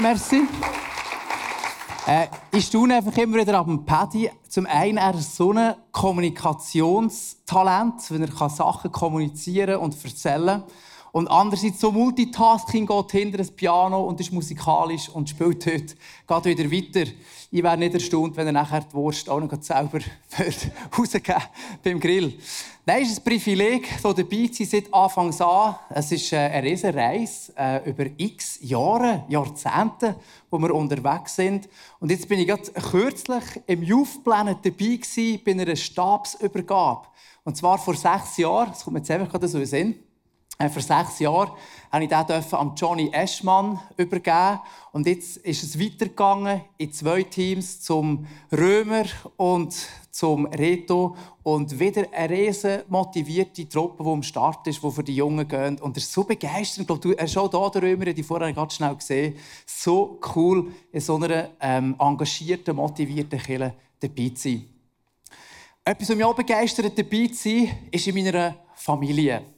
Merci, merci. Äh, ich staune einfach immer wieder ab dem Paddy. Zum einen, er ist so ein Kommunikationstalent, wenn er Sachen kommunizieren und erzählen kann. Und andererseits so Multitasking geht hinter das Piano und ist musikalisch und spielt heute geht wieder weiter. Ich wäre nicht erstaunt, wenn er nachher die Wurst auch noch selber rausgeben beim Grill. Nein, es ist ein Privileg, so dabei zu sein seit Anfang an. Es ist äh, eine riesige Reise äh, über x Jahre, Jahrzehnte, wo wir unterwegs sind. Und jetzt bin ich gerade kürzlich im Youth Planet dabei gewesen, bei einer Stabsübergabe. Und zwar vor sechs Jahren, das kommt mir jetzt einfach gerade so in den Sinn. Äh, vor sechs Jahren habe ich den an Johnny Eschmann übergeben. Und jetzt ist es weitergegangen in zwei Teams zum Römer und zum Reto. Und wieder eine riesen motivierte Truppe, die am Start ist, die für die Jungen geht. Und er ist so begeisternd. Ich glaube, er ist auch hier, der Römer, die vorher ganz schnell gesehen. So cool, in so einer ähm, engagierten, motivierten Kirche dabei zu sein. Etwas, was mich auch begeistert dabei zu sein, ist in meiner Familie.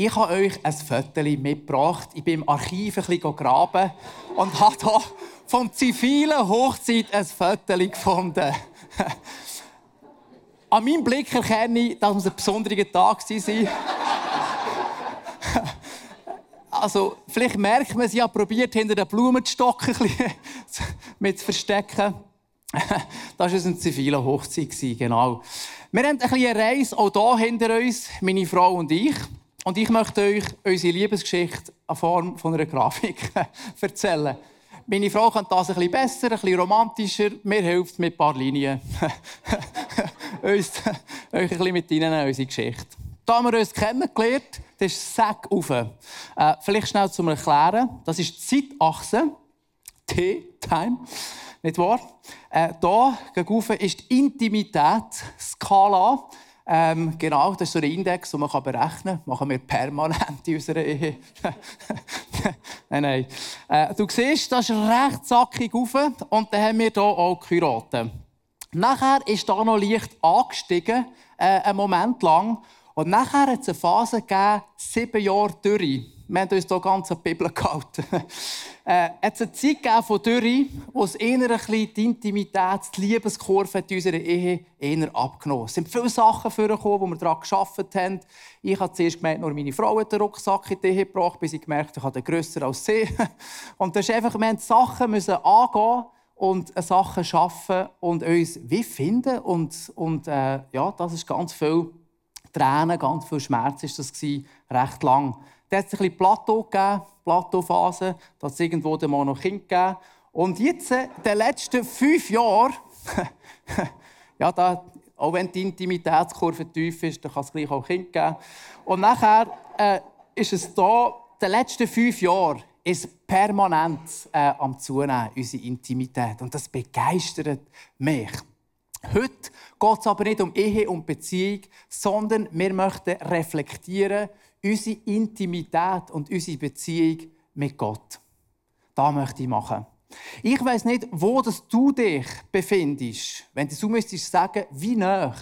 Ich habe euch ein Foto mitgebracht. Ich bin im Archiv ein bisschen graben und habe hier vom zivilen Hochzeit ein Foto gefunden. An meinem Blick erkenne ich, dass es ein besonderer Tag war. Also, vielleicht merkt man, sie hat probiert, hinter den Blumenstock ein bisschen mit zu verstecken. Das war ein ziviler Hochzeit, genau. Wir haben ein eine Reise auch hier hinter uns, meine Frau und ich. Und ich möchte euch unsere Liebesgeschichte in Form von einer Grafik erzählen. Meine Frau kann das ein bisschen besser, ein bisschen romantischer. Mir hilft mit ein paar Linien. euch ein bisschen mit ihnen unsere Geschichte. Da haben wir uns kennengelernt, das ist Sack auf. Äh, vielleicht schnell zum Erklären. Das ist die Zeitachse. T-Time. Nicht wahr? Äh, hier gegenüber ist die Intimität, Skala. Ähm, genau, das ist so ein Index, den man berechnen kann. Machen wir permanent in unserer Ehe. nein, nein. Äh, du siehst, das ist recht sackig auf. Und dann haben wir hier auch geheiratet. Nachher ist da noch leicht angestiegen, äh, einen Moment lang. Und nachher hat es eine Phase gegeben, sieben Jahre Dürre. Wir haben uns hier ganz an die Bibel gehalten. Äh, es eine Zeit von Dürre, wo es eher ein bisschen die Intimität, die Liebeskurve in unserer Ehe eher abgenommen Es sind viele Sachen vorgekommen, wo wir daran gearbeitet haben. Ich habe zuerst gemerkt, nur meine Frau hat den Rucksack in die Ehe gebracht, bis ich gemerkt habe, ich habe grösser als sie. Und das ist einfach, wir mussten Sachen müssen angehen und Sachen schaffen und uns wie finden. Und, und äh, ja, das ist ganz viel Tränen, ganz viel Schmerz ist das gewesen, recht lang. Da hat es ein bisschen Plateau gegeben, Plateauphase, da hat es irgendwo mal noch Kind gegeben. Und jetzt, in den letzten fünf Jahren, ja, da, auch wenn die Intimitätskurve tief ist, dann kann es gleich auch Kind geben. Und nachher äh, ist es da, in den letzten fünf Jahren, ist permanent äh, am Zunehmen, unsere Intimität. Und das begeistert mich. Heute geht es aber nicht um Ehe und Beziehung, sondern wir möchten reflektieren unsere Intimität und unsere Beziehung mit Gott. Da möchte ich machen. Ich weiß nicht, wo das du dich befindest, wenn du so müsstest sagen, wie nah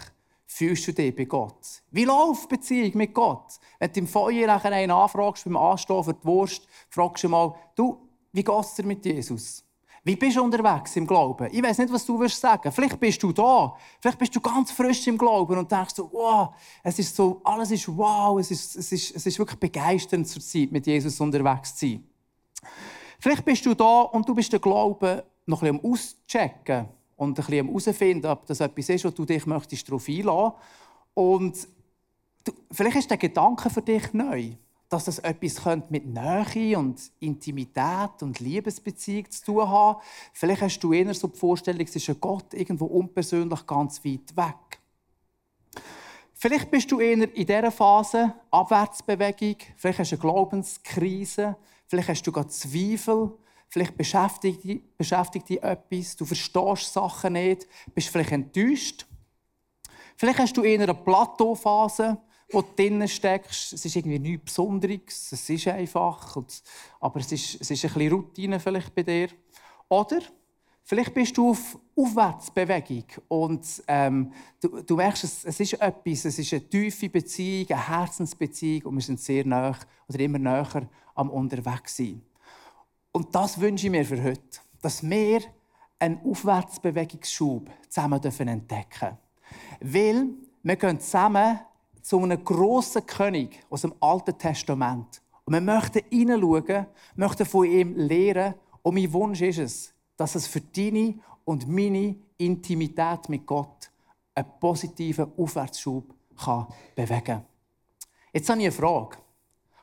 fühlst du dich bei Gott? Wie läuft die Beziehung mit Gott? Wenn du im Feuer nachher einen anfragst beim Anstehen für die Wurst, fragst du mal, du, wie geht es dir mit Jesus? Wie bist du unterwegs im Glauben? Ich weiß nicht, was du sagen. Vielleicht bist du da. Vielleicht bist du ganz frisch im Glauben und denkst so, wow, es ist so, alles ist wow, es ist, es ist, es ist wirklich begeisternd zur Zeit, mit Jesus unterwegs zu sein. Vielleicht bist du da und du bist den Glauben noch ein bisschen auschecken und ein bisschen herausfinden, ob das etwas ist, wo du dich möchtest darauf einlassen Und du, vielleicht ist der Gedanke für dich neu. Dass das etwas mit Nähe und Intimität und Liebesbeziehung zu tun haben. Vielleicht hast du eher so die Vorstellung, es ist ein Gott irgendwo unpersönlich ganz weit weg. Vielleicht bist du eher in dieser Phase Abwärtsbewegung, vielleicht hast du eine Glaubenskrise, vielleicht hast du gerade Zweifel, vielleicht beschäftigt dich, beschäftigt dich etwas, du verstehst Sachen nicht, bist vielleicht enttäuscht. Vielleicht hast du eher eine Plateauphase, wo du drinnen steckst. Es ist irgendwie nichts Besonderes, es ist einfach, aber es ist, es ist ein bisschen Routine vielleicht bei dir. Oder vielleicht bist du auf Aufwärtsbewegung und ähm, du, du merkst, es, es ist etwas, es ist eine tiefe Beziehung, eine Herzensbeziehung und wir sind sehr nah oder immer näher am unterwegs sein. Und das wünsche ich mir für heute, dass wir einen Aufwärtsbewegungsschub zusammen entdecken dürfen. Weil wir gehen zusammen zu einem grossen König aus dem Alten Testament. Und wir möchten hineinschauen, möchten von ihm lernen. Und mein Wunsch ist es, dass es für deine und meine Intimität mit Gott einen positiven Aufwärtsschub kann bewegen kann. Jetzt habe ich eine Frage.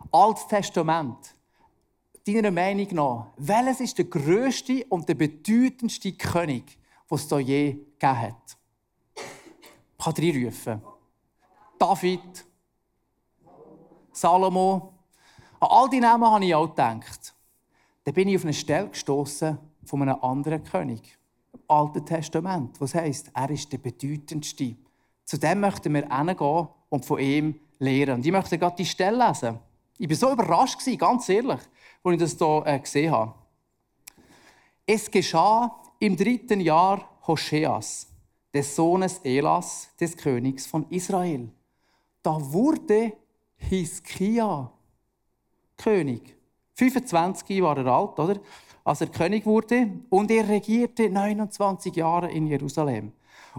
Altes Testament. Deiner Meinung nach, welches ist der grösste und der bedeutendste König, den es hier je gegeben hat? Ich kann reinrufen. David, Salomo. An all die Namen habe ich auch gedacht. Dann bin ich auf eine Stelle gestoßen von einem anderen König im Alten Testament, was heißt, er ist der bedeutendste. Zu dem möchten wir hingehen und von ihm lernen. Und ich möchte gerade die Stelle lesen. Ich war so überrascht, ganz ehrlich, als ich das hier äh, gesehen habe. Es geschah im dritten Jahr Hoscheas, des Sohnes Elas, des Königs von Israel da wurde Hiskia König. 25 war er alt, oder? Als er König wurde und er regierte 29 Jahre in Jerusalem.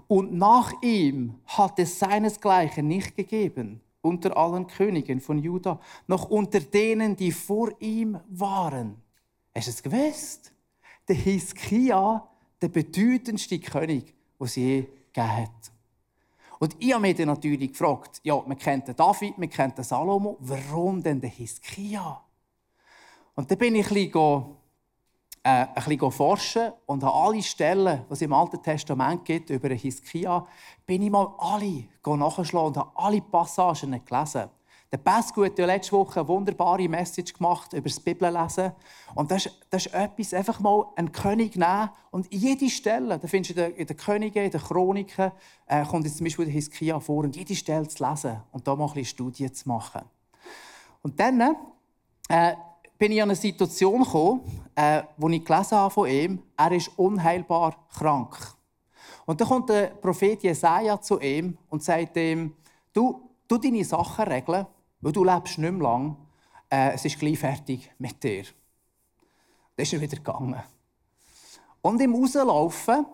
Und nach ihm hat es seinesgleichen nicht gegeben unter allen Königen von Juda, noch unter denen, die vor ihm waren. Hast du es gewusst? Der Hiskia, der bedeutendste König, es je gegeben hat. Und ich habe mich dann natürlich gefragt, ja, man kennt den David, man kennt den Salomo, warum denn der Hiskia? Und dann bin ich ein bisschen, äh, ein bisschen forschen und habe alle Stellen, die es im Alten Testament gibt, über den Hiskia, bin ich mal alle nachgeschlagen und habe alle Passagen gelesen. Der Pascal hat ja letzte Woche eine wunderbare Message gemacht über das Bibellesen. Und das ist, das ist etwas, einfach mal einen König nehmen und jede Stelle, da findest du in den Königen, in den Chroniken, äh, kommt jetzt zum Beispiel der Hiskia vor, und jede Stelle zu lesen und da mal ein bisschen Studien zu machen. Und dann äh, bin ich an eine Situation gekommen, äh, wo ich gelesen habe von ihm, er ist unheilbar krank. Und dann kommt der Prophet Jesaja zu ihm und sagt ihm, du, du deine Sachen regeln weil du lebst nicht mehr lang, äh, es ist gleich fertig mit dir. Dann ist er wieder gegangen. Und im Rauslaufen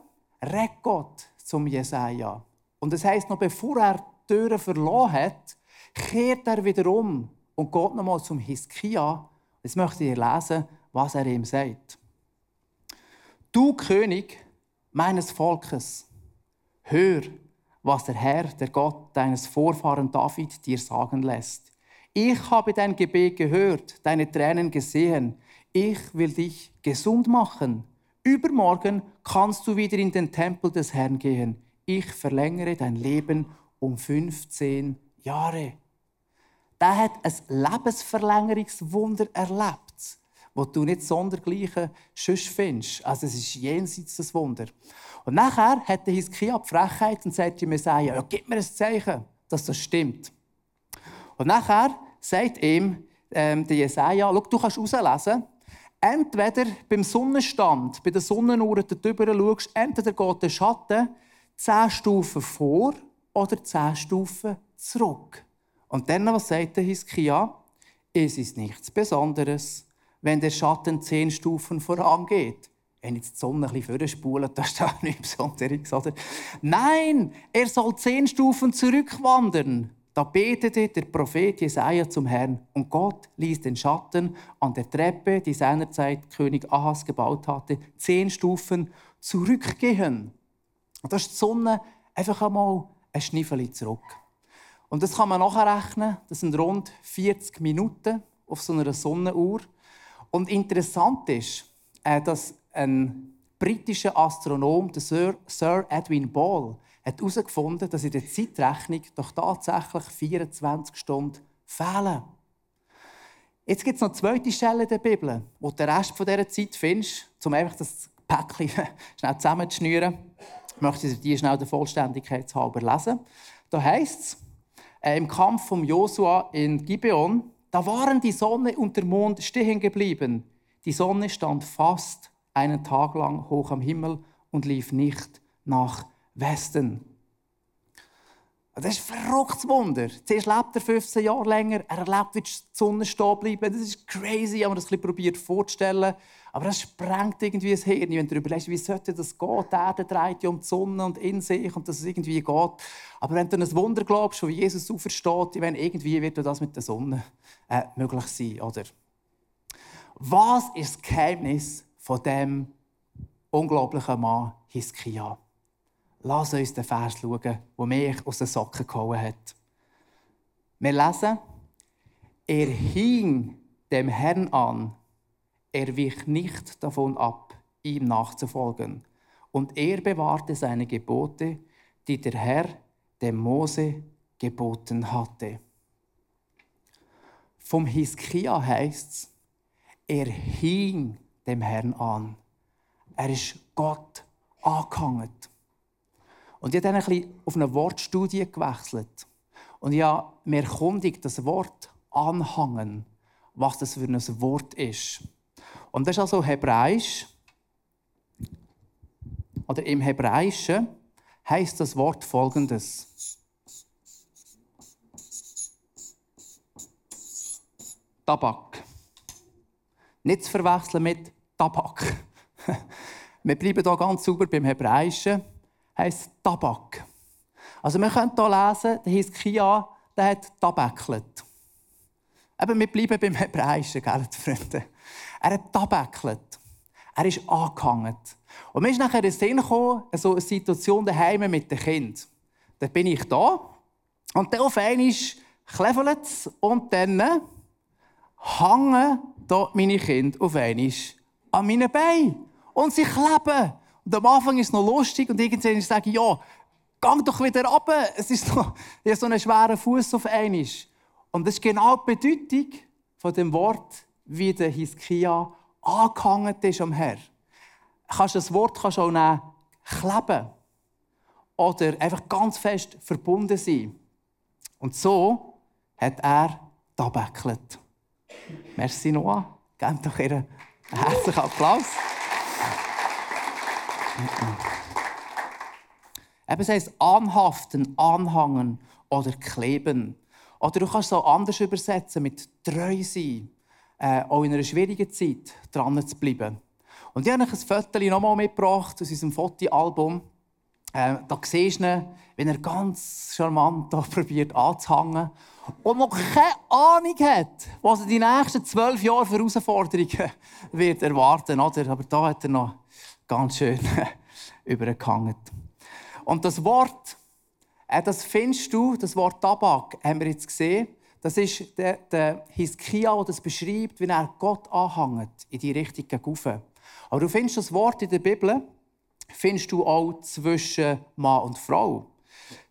redet Gott zum Jesaja. Und das heisst, noch bevor er die Türen verloren hat, kehrt er wieder um und geht nochmal zum Hiskia. Jetzt möchte ich lesen, was er ihm sagt. Du König meines Volkes, hör, was der Herr, der Gott deines Vorfahren David dir sagen lässt. Ich habe dein Gebet gehört, deine Tränen gesehen. Ich will dich gesund machen. Übermorgen kannst du wieder in den Tempel des Herrn gehen. Ich verlängere dein Leben um 15 Jahre. Der hat ein Lebensverlängerungswunder erlebt, wo du nicht sondergleichen Schuss findest. Also es ist jenseits das Wunder. Und nachher hat der Hiskia die Frechheit und sagt Jesaja, ja, gib mir ein Zeichen, dass das stimmt. Und nachher sagt ihm ähm, der Jesaja, schau, du kannst herauslesen, entweder beim Sonnenstand, bei der Sonnenuhr darüber schaust, entweder geht der Schatten zehn Stufen vor oder zehn Stufen zurück. Und dann, was sagt der Hiskia? Es ist nichts Besonderes, wenn der Schatten zehn Stufen vorangeht. Wenn jetzt die Sonne ein bisschen vorspult, das ist da nichts Besonderes, oder? Nein, er soll zehn Stufen zurückwandern. Da betete der Prophet Jesaja zum Herrn und Gott ließ den Schatten an der Treppe, die seinerzeit König Ahas gebaut hatte, zehn Stufen zurückgehen. Und da ist die Sonne einfach einmal ein Schniffeli zurück. Und das kann man nachrechnen. Das sind rund 40 Minuten auf so einer Sonnenuhr. Und interessant ist, äh, dass ein britischer Astronom, der Sir Edwin Ball, hat herausgefunden, dass in der Zeitrechnung doch tatsächlich 24 Stunden fehlen. Jetzt gibt es noch eine zweite Stelle der Bibel, wo du den Rest dieser Zeit findest, um einfach das Päckchen schnell zusammenzuschnüren. Ich möchte die schnell der Vollständigkeit halber lesen. Da heißt es, äh, im Kampf von Josua in Gibeon, da waren die Sonne und der Mond stehen geblieben. Die Sonne stand fast einen Tag lang hoch am Himmel und lief nicht nach Westen. Das ist ein verrücktes Wunder. Zuerst lebt er 15 Jahre länger, er erlebt, wie die Sonne stehen bleibt. Das ist crazy, habe mir das ein probiert vorzustellen. Aber das sprengt irgendwie das Hirn, wenn du überlegst, wie sollte das gehen? Die Erde dreht ja um die Sonne und in sich und dass es irgendwie geht. Aber wenn du an ein Wunder glaubst, wie Jesus aufersteht, ich irgendwie wird das mit der Sonne äh, möglich sein, oder? Was ist das Geheimnis von dem unglaublichen Mann Hiskia? Lass uns den Vers schauen, der mich aus den Socken gehauen hat. Wir lesen, er hing dem Herrn an, er wich nicht davon ab, ihm nachzufolgen. Und er bewahrte seine Gebote, die der Herr dem Mose geboten hatte. Vom Hiskia heißt es, er hing dem Herrn an. Er ist Gott angehangen. Und ich habe dann ein bisschen auf eine Wortstudie gewechselt. Und ich habe mir erkundigt, das Wort anhangen, was das für ein Wort ist. Und das ist also hebräisch. Oder im Hebräischen heißt das Wort folgendes. Tabak. Nicht zu verwechseln mit Tabak. Wir bleiben hier ganz sauber beim Hebräischen heisst Tabak. Also wir können hier lesen, der Hiskia, der hat tabaklet. Eben, wir bleiben beim Hebräischen, gell, Freunde. Er hat tabaklet. Er ist angehangen. Und mir ist nachher in den Sinn gekommen, so eine Situation daheim mit dem Kind. Da bin ich da und dann auf einmal klevelt es und dann hängen da meine Kinder auf einmal an meinen Beinen. Und sie kleben. Und am Anfang ist es noch lustig und irgendwann sage ich, ja, gang doch wieder runter. Es ist noch, so einen schweren Fuß auf einmal. Und das ist genau die Bedeutung von dem Wort, wie der Hiskia angehangen ist am Herr. Kannst das Wort kannst auch nehmen, kleben oder einfach ganz fest verbunden sein. Und so hat er tabäckelt. Merci Noah. Gebt doch ihr einen herzlichen Applaus Eben, es heisst anhaften, anhangen oder kleben. Oder du kannst es auch anders übersetzen mit treu sein, äh, auch in einer schwierigen Zeit dran zu bleiben. Und ich habe euch ein Foto nochmal mitgebracht aus unserem Fotoalbum. Äh, da siehst du ihn, wie er ganz charmant probiert anzuhängen und noch keine Ahnung hat, was er die nächsten zwölf Jahre für Herausforderungen wird erwarten wird. Aber da hat er noch ganz schön übergehangen. Und das Wort, äh, das findest du, das Wort Tabak, haben wir jetzt gesehen. Das ist der, der Hiskia, der das beschreibt, wie er Gott anhängt, in die Richtung gegen Aber du findest das Wort in der Bibel, findest du auch zwischen Mann und Frau.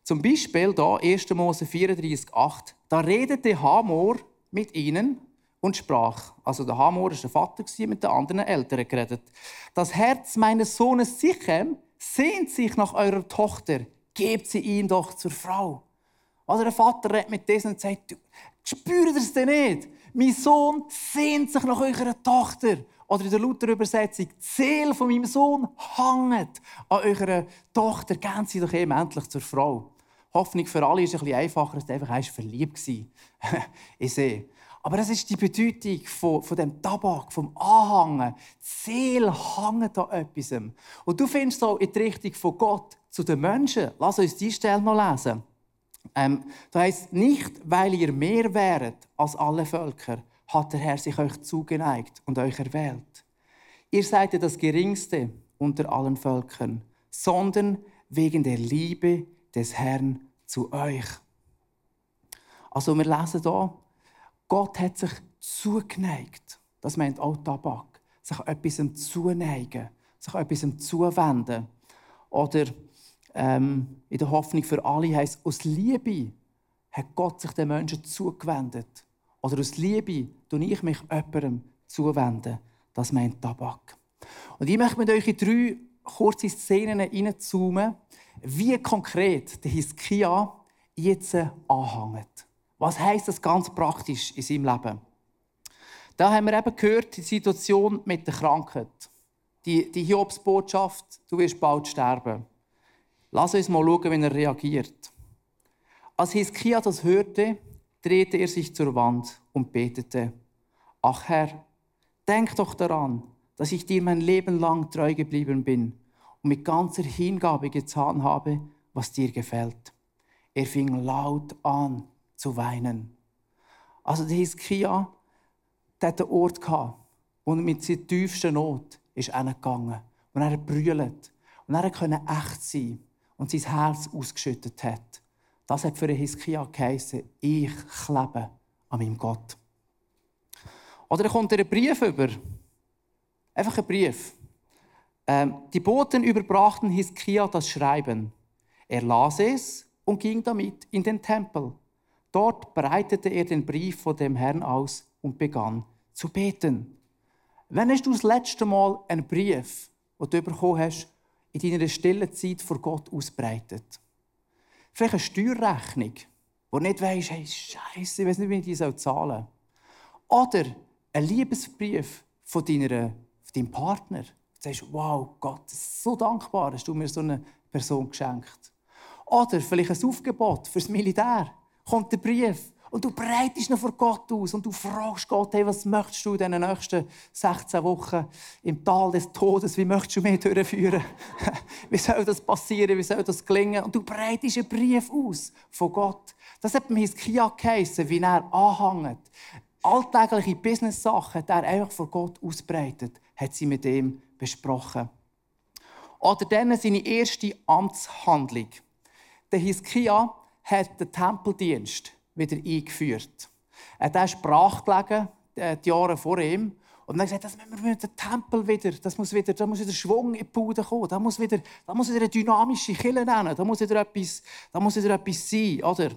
Zum Beispiel da 1. Mose 34,8. Da redete Hamor mit ihnen und sprach. Also der Hamor war der Vater mit den anderen Eltern geredet. Das Herz meines Sohnes Sichem sehnt sich nach eurer Tochter. Gebt sie ihm doch zur Frau. Also der Vater redet mit diesem und sagt, spürt ihr es denn nicht? Mein Sohn sehnt sich nach eurer Tochter. Oder in der Luther-Übersetzung, die Seele von meinem Sohn hängt an eurer Tochter. Gehen sie doch ihm endlich zur Frau. Hoffnung für alle ist ein bisschen einfacher, als einfach verliebt war. ich sehe. Aber das ist die Bedeutung von, von dem Tabak, vom Anhängen. Die Seele hängt an etwas. Und du findest auch in die Richtung von Gott zu den Menschen. Lass uns diese Stelle noch lesen. Ähm, da heißt nicht, weil ihr mehr wäret als alle Völker, hat der Herr sich euch zugeneigt und euch erwählt. Ihr seid ja das Geringste unter allen Völkern, sondern wegen der Liebe des Herrn zu euch. Also wir lesen hier, Gott hat sich zugeneigt. Das meint auch Tabak. Sich etwas zuneigen, sich etwas zuwenden. Oder ähm, in der Hoffnung für alle heißt aus Liebe hat Gott sich den Menschen zugewendet. Oder aus Liebe tue ich mich jemandem zuwenden. Das meint Tabak. Und ich möchte mit euch in drei kurze Szenen hineinzoomen, wie konkret der Hiskia jetzt anhängt. Was heißt das ganz praktisch in seinem Leben? Da haben wir eben gehört, die Situation mit der Krankheit. Die, die Hiobsbotschaft, du wirst bald sterben. Lass uns mal schauen, wie er reagiert. Als Hiskia das hörte, drehte er sich zur Wand und betete. Ach Herr, denk doch daran, dass ich dir mein Leben lang treu geblieben bin und mit ganzer Hingabe getan habe, was dir gefällt. Er fing laut an zu weinen. Also der Hiskia, der hatte einen Ort gehabt, wo er mit seiner tiefsten Not ist hingegangen und er brüllt und er konnte echt sein und sein Herz ausgeschüttet hat. Das hat für den Hiskia geheißen, ich klebe an meinem Gott. Oder er kommt einen Brief über. Einfach ein Brief. Ähm, die Boten überbrachten Hiskia das Schreiben. Er las es und ging damit in den Tempel. Dort breitete er den Brief vor dem Herrn aus und begann zu beten. Wenn hast du das letzte Mal einen Brief, den du bekommen hast, in deiner stillen Zeit vor Gott ausbreitet? Vielleicht eine Steuerrechnung, wo du nicht weißt, hey, Scheiße, ich weiß nicht, wie ich die zahlen soll. Oder ein Liebesbrief von, deiner, von deinem Partner. Du sagst, wow, Gott, so dankbar, hast du mir so eine Person geschenkt. Oder vielleicht ein Aufgebot fürs Militär. Kommt der Brief und du breitest ihn vor Gott aus und du fragst Gott, hey, was möchtest du in den nächsten 16 Wochen im Tal des Todes, wie möchtest du mich durchführen? wie soll das passieren? Wie soll das gelingen? Und du breitest einen Brief aus von Gott. Das hat mir Hiskia geheissen, wie er anhängt. Alltägliche Business-Sachen, die er einfach vor Gott ausbreitet, hat sie mit ihm besprochen. Oder dann seine erste Amtshandlung. Der Hiskia hat den Tempeldienst wieder eingeführt. Er hat brach gelegen, äh, die Jahre vor ihm. Und dann gesagt, das müssen wir den Tempel wieder, das muss wieder, da muss wieder Schwung in die Bude kommen, da muss wieder, da muss wieder eine dynamische Kille nennen, da muss wieder etwas, da muss wieder etwas sein, oder?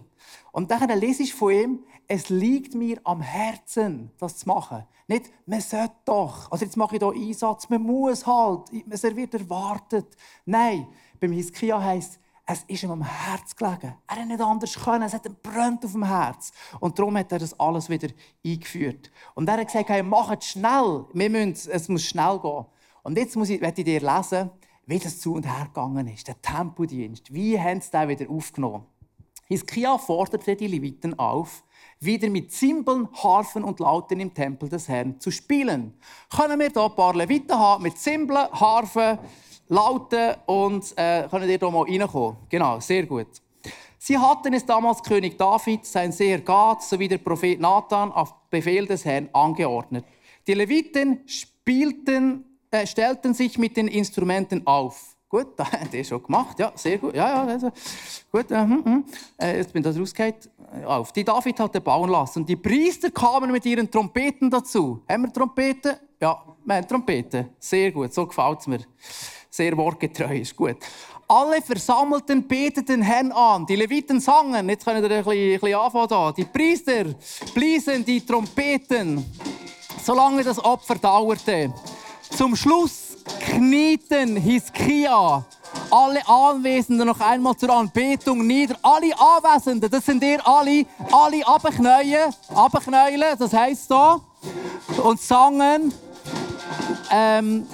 Und dann lese ich von ihm, es liegt mir am Herzen, das zu machen. Nicht, man sollte doch, also jetzt mache ich hier Einsatz, man muss halt, es wird erwartet. Nein, beim Hiskia heisst es ist ihm am Herz gelegen. Er hat nicht anders können. Es hat ihm brennt auf dem Herz. Und darum hat er das alles wieder eingeführt. Und er hat gesagt, hey, macht schnell. Wir müssen, es muss schnell gehen. Und jetzt muss ich, ich dir lesen, wie das zu und her gegangen ist. Der Tempodienst. Wie haben sie den wieder aufgenommen? Hiskia forderte die Leviten auf, wieder mit Zimbeln, Harfen und Lauten im Tempel des Herrn zu spielen. Können wir hier ein paar Leviten haben mit Zimbeln, Harfen, lauten und äh, können ihr hier mal reinkommen. Genau, sehr gut. Sie hatten es damals König David, sein Seher Gad sowie der Prophet Nathan auf Befehl des Herrn angeordnet. Die Leviten spielten, äh, stellten sich mit den Instrumenten auf. Gut, das hat er schon gemacht. Ja, sehr gut. Ja, ja, also, gut. Äh, äh, jetzt bin ich rausgeht. Auf. Die David hatte bauen lassen. Die Priester kamen mit ihren Trompeten dazu. Haben wir Trompeten? Ja, wir haben Trompeten. Sehr gut, so gefällt es mir sehr wortgetreu ist. Gut. Alle Versammelten beteten Herrn an. Die Leviten sangen. Jetzt können wir ein bisschen, anfangen. Die Priester bliesen die Trompeten, solange das Opfer dauerte. Zum Schluss knieten Hiskia alle Anwesenden noch einmal zur Anbetung nieder. Alle Anwesenden, das sind ihr alle, alle abknäuen, abknäulen, das heißt da, und sangen. Ähm,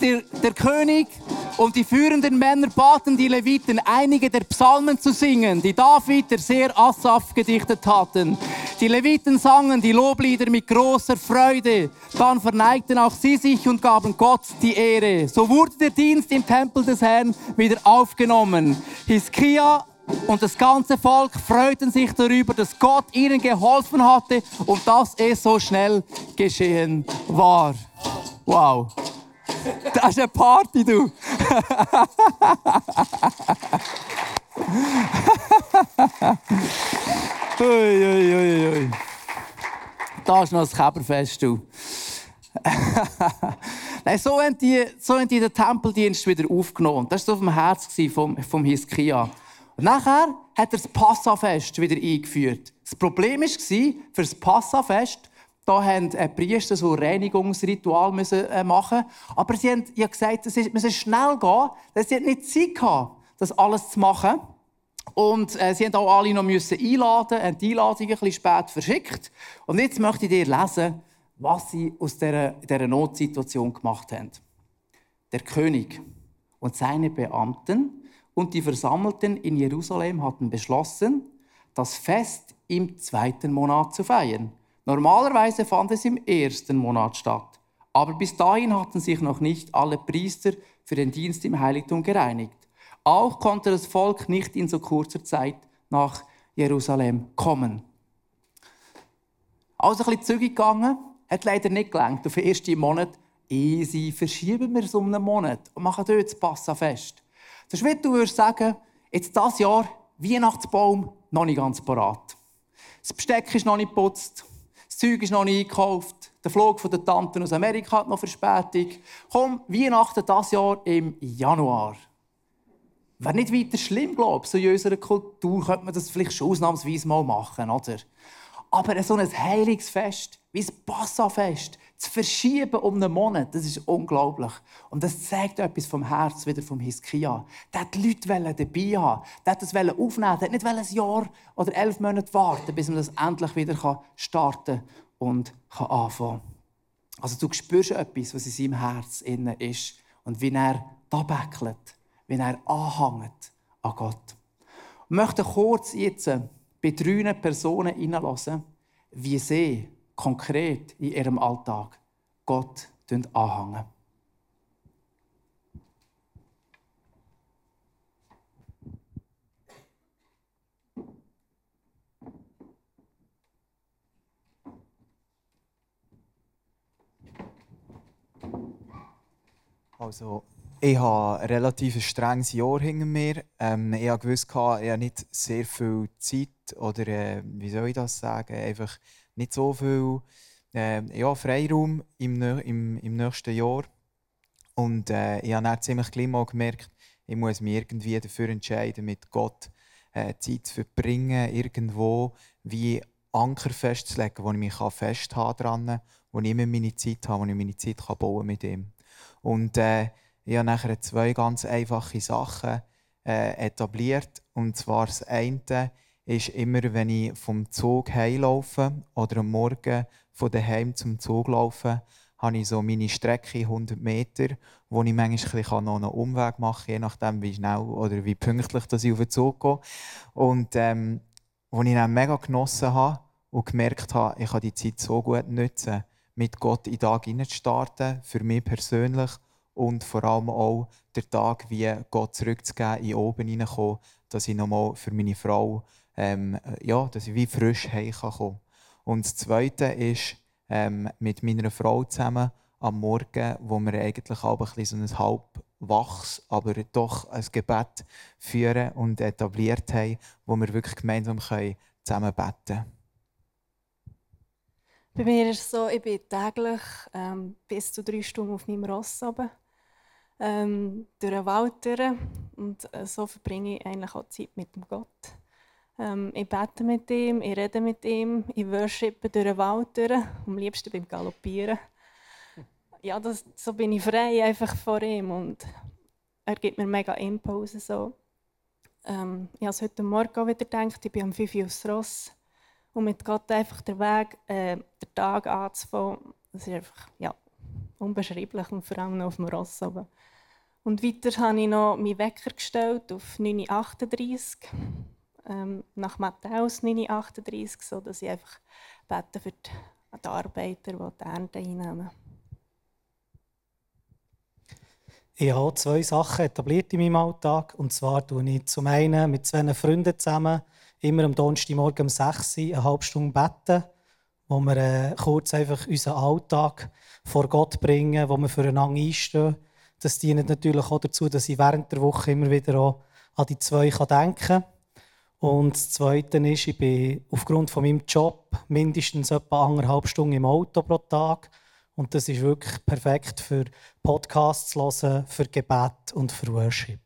der, der König und die führenden Männer baten die Leviten, einige der Psalmen zu singen, die David, der sehr Asaf, gedichtet hatten. Die Leviten sangen die Loblieder mit großer Freude. Dann verneigten auch sie sich und gaben Gott die Ehre. So wurde der Dienst im Tempel des Herrn wieder aufgenommen. Hiskia und das ganze Volk freuten sich darüber, dass Gott ihnen geholfen hatte und dass es so schnell geschehen war. Wow. Das ist eine Party, du. Ui, ui, ui, ui. Da ist noch das Käberfest, du. Nein, so haben, die, so haben die den Tempeldienst wieder aufgenommen. Das war auf dem Herz vom, vom Hiskia. Und nachher hat er das Passafest wieder eingeführt. Das Problem war, für das Passafest, da haben die Priester so ein Reinigungsritual äh, machen Aber sie haben ja gesagt, es müsse schnell gehen, sie hatten nicht Zeit gehabt, das alles zu machen. Und äh, sie haben auch alle noch müssen einladen, haben die Einladung ein bisschen spät verschickt. Und jetzt möchte ich dir lesen, was sie aus dieser, dieser Notsituation gemacht haben. Der König und seine Beamten und die Versammelten in Jerusalem hatten beschlossen, das Fest im zweiten Monat zu feiern. Normalerweise fand es im ersten Monat statt. Aber bis dahin hatten sich noch nicht alle Priester für den Dienst im Heiligtum gereinigt. Auch konnte das Volk nicht in so kurzer Zeit nach Jerusalem kommen. Also ein bisschen zügig gegangen, hat leider nicht gelangt. Auf den ersten Monat, easy, verschieben wir es um einen Monat und machen dort das Passafest. Das ist du würdest sagen, jetzt dieses Jahr Weihnachtsbaum noch nicht ganz parat. Das Besteck ist noch nicht geputzt, das Zeug ist noch nicht eingekauft, der Flug von der Tanten aus Amerika hat noch Verspätung. Komm, Weihnachten dieses Jahr im Januar. Wäre nicht weiter schlimm, glaube ich. So in unserer Kultur könnte man das vielleicht schon ausnahmsweise mal machen, oder? Aber so ein Heiligsfest, wie ein Passafest, zu verschieben um einen Monat, das ist unglaublich. Und das zeigt etwas vom Herz wieder vom Hiskia. Der hat die Leute dabei haben. Der hat das aufnehmen. Der hat nicht ein Jahr oder elf Monate warten, bis man das endlich wieder starten und anfangen kann. Also du spürst etwas, was in seinem Herz innen ist und wie er da bäckelt wenn er anhängt an Gott. Ich möchte kurz jetzt bei drei Personen hineinlassen, wie sie konkret in ihrem Alltag Gott anhängen. Also ich habe ein relativ strenges Jahr hinter mir. Ähm, ich wusste, ich habe nicht sehr viel Zeit oder äh, wie soll ich das sagen, einfach nicht so viel äh, ja, Freiraum im, im, im nächsten Jahr. Und äh, ich habe dann ziemlich gleich mal gemerkt, ich muss mich irgendwie dafür entscheiden, mit Gott äh, Zeit zu verbringen, irgendwo wie Anker festzulegen, wo ich mich festhalten kann, wo ich immer meine Zeit habe, wo ich meine Zeit kann bauen mit ihm. Und äh, ich habe nachher zwei ganz einfache Sachen äh, etabliert. Und zwar das eine ist immer, wenn ich vom Zug heimlaufe oder am Morgen von daheim zum Zug laufe, habe ich so meine Strecke 100 Meter, wo ich manchmal noch einen Umweg machen kann, je nachdem, wie schnell oder wie pünktlich dass ich auf den Zug gehe. Und ähm, wo ich dann mega genossen habe und gemerkt habe, ich kann die Zeit so gut nutzen, mit Gott in den Tag starten, für mich persönlich und vor allem auch der Tag, wie Gott zurückzugeben, in oben hineinkommen, dass ich nochmal für meine Frau, ähm, ja, dass ich wie frisch heimkommen kann. Und das Zweite ist, ähm, mit meiner Frau zusammen am Morgen, wo wir eigentlich auch ein bisschen so ein halb wachs, aber doch ein Gebet führen und etabliert haben, wo wir wirklich gemeinsam zusammen beten können. Bei mir ist es so, ich bin täglich ähm, bis zu drei Stunden auf meinem Ross oben ähm, durch den Wald durch. Und äh, so verbringe ich eigentlich auch Zeit mit dem Gott. Ähm, ich bete mit ihm, ich rede mit ihm, ich worshipe durch den Wald durch, am liebsten beim Galoppieren. Ja, das, so bin ich frei einfach vor ihm und er gibt mir mega Impulse. So. Ähm, ich habe heute Morgen auch wieder gedacht, ich bin am 5 Uhr aufs Ross und mit Gott einfach den Weg, äh, den Tag anzufangen, das ist einfach ja, unbeschreiblich und vor allem noch auf dem Ross oben. Und weiter habe ich noch meinen Wecker gestellt auf 9.38 Uhr, ähm, nach Matthäus 9.38 Uhr, sodass ich einfach bete für die, die Arbeiter, die die Ernte einnehmen. Ich habe zwei Sachen etabliert in meinem Alltag. Und zwar tue ich zum einen mit zwei Freunden zusammen immer am Donnerstagmorgen um 6 Uhr eine halbe Stunde beten, wo wir äh, kurz einfach unseren Alltag vor Gott bringen, wo wir füreinander einstehen das dient natürlich auch dazu, dass ich während der Woche immer wieder auch an die zwei denken kann. Und das Zweite ist, ich bin aufgrund von meinem Job mindestens etwa anderthalb Stunden im Auto pro Tag. Und das ist wirklich perfekt für Podcasts hören, für Gebet und für Worship.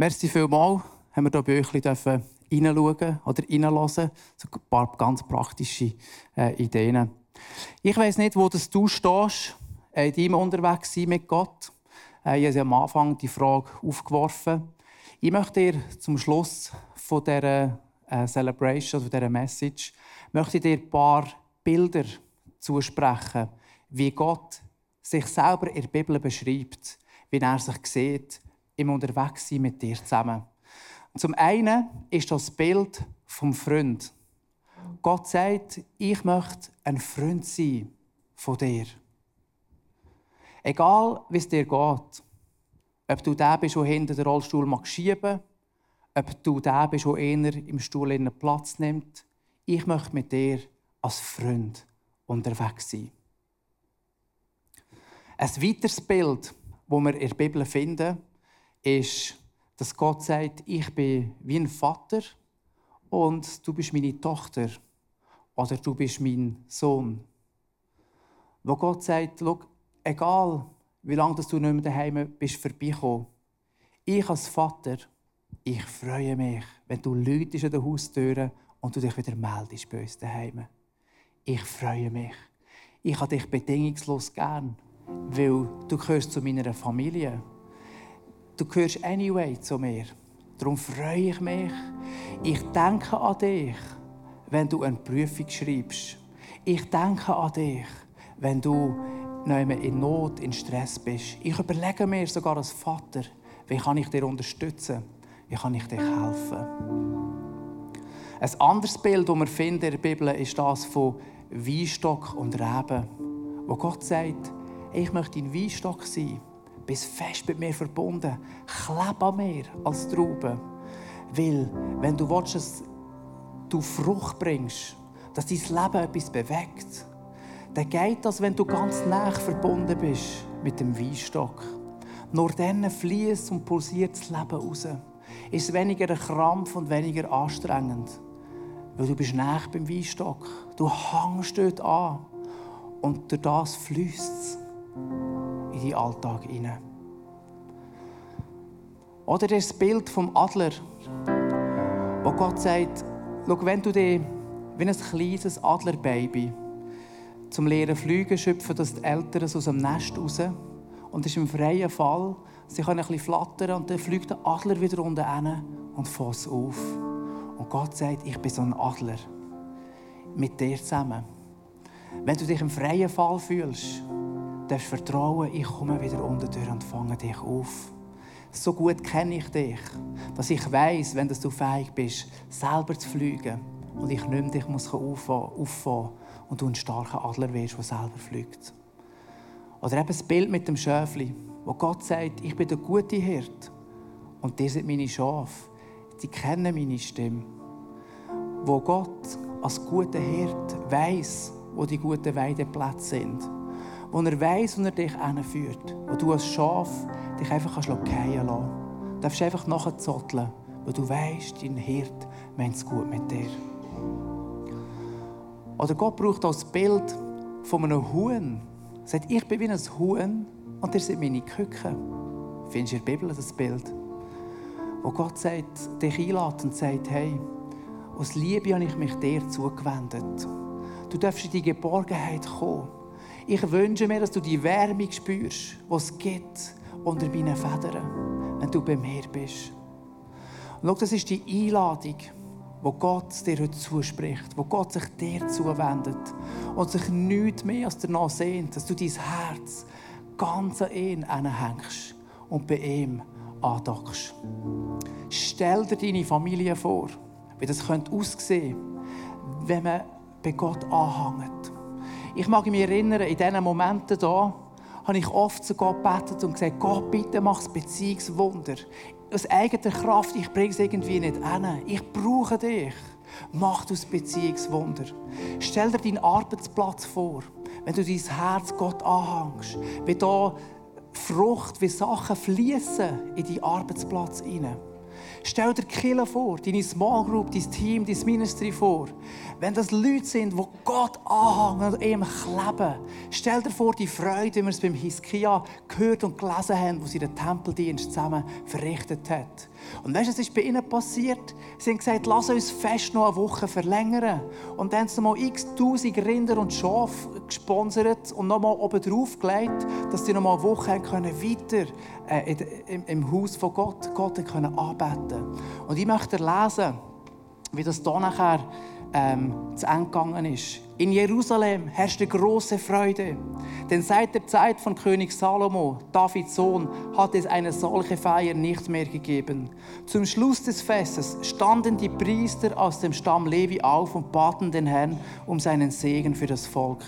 Merci vielmals, haben wir hier bei euch dürfen reinschauen oder reinlassen. So ein paar ganz praktische äh, Ideen. Ich weiß nicht, wo das du stehst, äh, in deinem unterwegs sein mit Gott. Äh, ich habe am Anfang die Frage aufgeworfen. Ich möchte dir zum Schluss von dieser äh, Celebration, von dieser Message, möchte dir ein paar Bilder zusprechen, wie Gott sich selber in der Bibel beschreibt, wie er sich sieht, im Unterwegssein mit dir zusammen. Zum einen ist das Bild vom Freund. Gott sagt, ich möchte ein Freund sein von dir. Egal, wie es dir geht, ob du der bist, der hinter den Rollstuhl mag schieben ob du der bist, der eher im Stuhl Platz nimmt, ich möchte mit dir als Freund unterwegs sein. Ein weiteres Bild, das wir in der Bibel finden, ist, dass Gott sagt, ich bin wie ein Vater und du bist meine Tochter oder du bist mein Sohn. Wo Gott sagt, egal wie lange du nicht mehr daheim bist vorbeigekommen, ich als Vater, ich freue mich, wenn du Leute an der Haustür und du dich wieder meldest bei uns daheim. Ich freue mich. Ich habe dich bedingungslos gern, weil du gehörst zu meiner Familie Du gehörst anyway zu mir. Darum freue ich mich. Ich denke an dich, wenn du eine Prüfung schreibst. Ich denke an dich, wenn du in Not, in Stress bist. Ich überlege mir sogar als Vater, wie kann ich dir unterstützen? Wie kann ich dir helfen? Ein anderes Bild, das wir finden in der Bibel, ist das von Weinstock und Reben. Wo Gott sagt, ich möchte ein Weinstock sein bist fest mit mir verbunden. Kleb an mir als Traube. Weil, wenn du willst, dass du Frucht bringst, dass dein Leben etwas bewegt, dann geht das, wenn du ganz nah verbunden bist mit dem Weinstock. Nur dann fließt und pulsiert das Leben raus. Ist weniger ein Krampf und weniger anstrengend. Weil du bist nah beim Weinstock. Du hängst dort an. Und durch das fließt es in deinen Alltag hinein. Oder das Bild vom Adler, wo Gott sagt, schau, wenn du dich wie ein kleines Adlerbaby zum leeren Fliegen schöpfen, dass die Eltern aus dem Nest raus und ist im freien Fall, sie können ein bisschen flattern und dann fliegt der Adler wieder unten hin und fasst auf. Und Gott sagt, ich bin so ein Adler. Mit dir zusammen. Wenn du dich im freien Fall fühlst, darfst vertrauen, ich komme wieder unten durch und fange dich auf. So gut kenne ich dich, dass ich weiß, wenn du fähig bist, selber zu fliegen und ich nicht dich muss auffahren und du ein starker Adler wirst, der selber fliegt. Oder eben das Bild mit dem Schäfli, wo Gott sagt, ich bin der gute Hirt und dir sind meine Schafe. Sie kennen meine Stimme. Wo Gott als guter Hirt weiß, wo die guten Weideplätze sind wo er weiß, wo er dich hinführt. Wo du als Schaf dich einfach fallen lassen Du darfst einfach nachzotteln, weil du weißt, dein Hirt meint es gut mit dir. Oder Gott braucht als Bild von einem Huhn. Er sagt, ich bin wie ein Huhn und ihr seid meine Küken. Findest du in der Bibel das Bild? Wo Gott sagt, dich einlädt und sagt, hey, aus Liebe habe ich mich dir zugewendet. Du darfst in die Geborgenheit kommen. Ich wünsche mir, dass du die Wärme spürst, die es gibt unter meinen Federn, wenn du bei mir bist. Und schau, das ist die Einladung, wo Gott dir heute zuspricht, wo Gott sich dir zuwendet und sich nichts mehr als danach sehnt, dass du dein Herz ganz an ihn hängst und bei ihm andockst. Stell dir deine Familie vor, wie das aussehen könnte, wenn man bei Gott anhängt. Ich mag mich erinnern, in diesen Momenten hier, habe ich oft zu Gott gebetet und gesagt, Gott, bitte mach das Beziehungswunder. Aus eigener Kraft, ich bringe es irgendwie nicht hin. Ich brauche dich. Mach das Beziehungswunder. Stell dir deinen Arbeitsplatz vor, wenn du dein Herz Gott anhängst. Wie da Frucht, wie Sachen fließen in deinen Arbeitsplatz hinein. Stell dir Killer vor, deine Small Group, dein Team, dein Ministry vor. Wenn das Leute sind, die Gott anhängen und ihm kleben. Stell dir vor die Freude, wie wir es beim Hiskia gehört und gelesen haben, wo sie den Tempeldienst zusammen verrichtet hat. Und weißt du, was ist bei ihnen passiert? Sie haben gesagt, lass uns fest noch eine Woche verlängern. Und dann haben sie noch x tausend Rinder und Schafe gesponsert und nochmal oben drauf gelegt, dass sie noch mal eine Woche können weiter äh, im, im Haus von Gott, Gott können anbeten Und ich möchte lesen, wie das hier nachher ähm, zu Ende gegangen ist. In Jerusalem herrschte große Freude, denn seit der Zeit von König Salomo, Davids Sohn, hat es eine solche Feier nicht mehr gegeben. Zum Schluss des Festes standen die Priester aus dem Stamm Levi auf und baten den Herrn um seinen Segen für das Volk.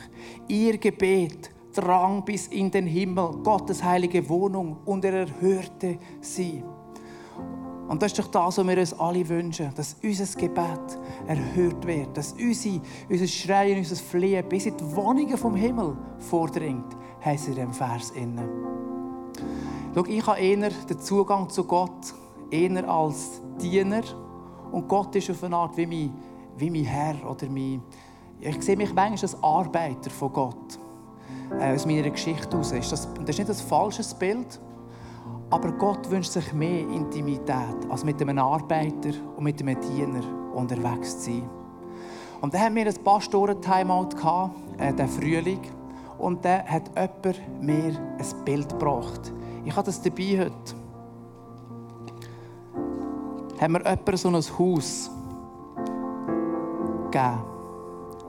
Ihr Gebet drang bis in den Himmel, Gottes heilige Wohnung, und er erhörte sie. Und das ist doch das, was wir uns alle wünschen, dass unser Gebet erhört wird, dass unser, unser Schreien, unser Flehen bis in die Wohnungen vom Himmel vordringt, heißt in diesem Vers. Innen. Schau, ich habe eher den Zugang zu Gott eher als Diener und Gott ist auf eine Art wie mein, wie mein Herr oder mein, ich sehe mich manchmal als Arbeiter von Gott. Äh, aus meiner Geschichte heraus. Das ist nicht ein falsches Bild, aber Gott wünscht sich mehr Intimität, als mit einem Arbeiter und mit einem Diener unterwegs zu sein. Und dann haben wir ein Pastoren-Timeout äh, den Frühling. Und dann hat jemand mir ein Bild gebracht. Ich habe das dabei heute. Haben wir jemand so ein Haus gegeben.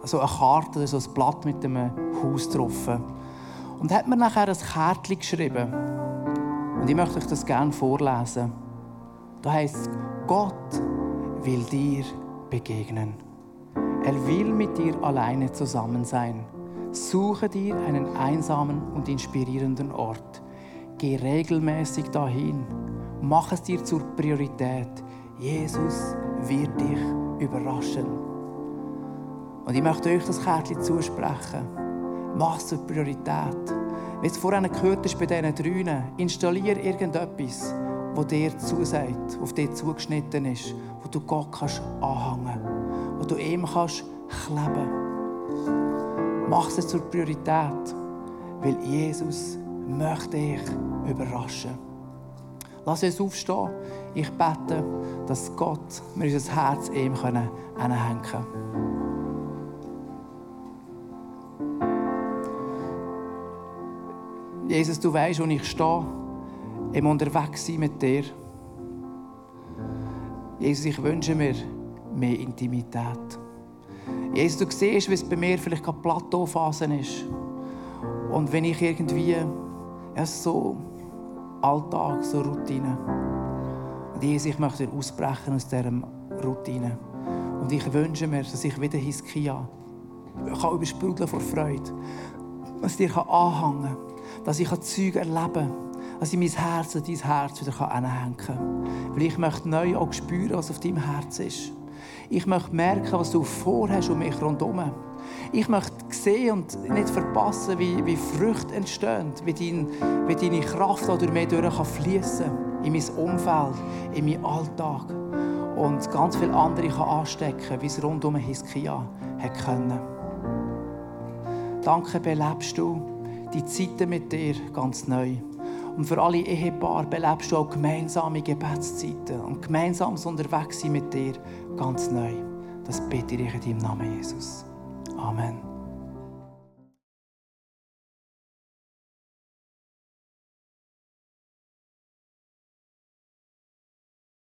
So eine Karte oder so ein Blatt mit einem Haus drauf. Und hat mir nachher ein Kärtchen geschrieben. Und ich möchte euch das gerne vorlesen. Da heißt Gott will dir begegnen. Er will mit dir alleine zusammen sein. Suche dir einen einsamen und inspirierenden Ort. Geh regelmäßig dahin. Mach es dir zur Priorität. Jesus wird dich überraschen. Und ich möchte euch das Kärtchen zusprechen. Mach es zur Priorität. Wie es vorhin gehört ist bei diesen Drünen, installiere irgendetwas, das dir zusagt, auf dich zugeschnitten ist, wo du Gott kannst anhängen wo du ihm kannst kleben Mach es zur Priorität, weil Jesus möchte dich überraschen. Lass uns aufstehen. Ich bete, dass Gott mir unser Herz ihm anhängen kann. Jesus, du weißt, wo ich stehe, im Unterwegssein mit dir. Jesus, ich wünsche mir mehr Intimität. Jesus, du siehst, wie es bei mir vielleicht gerade Plateauphasen ist. Und wenn ich irgendwie ja, so Alltag, so Routine. Und Jesus, ich möchte ausbrechen aus dieser Routine. Und ich wünsche mir, dass ich wieder Hiskia kann übersprudeln vor Freude. Dass ich dir anhängen kann. Dass ich Züge erleben kann. Dass ich mein Herz an dein Herz wieder anhängen kann. Weil ich möchte neu auch spüren, was auf deinem Herz ist. Ich möchte merken, was du vorhast um mich rundherum. Ich möchte sehen und nicht verpassen, wie, wie Früchte entstehen, wie, dein, wie deine Kraft durch mich fließen kann. In mein Umfeld, in meinen Alltag. Und ganz viele andere kann anstecken, wie es rund um Hiskia hat. Danke, belebst du die Zeiten mit dir ganz neu. Und für alle Ehepaare belebst du auch gemeinsame Gebetszeiten und gemeinsames Unterwegssein mit dir ganz neu. Das bitte ich in deinem Namen, Jesus. Amen.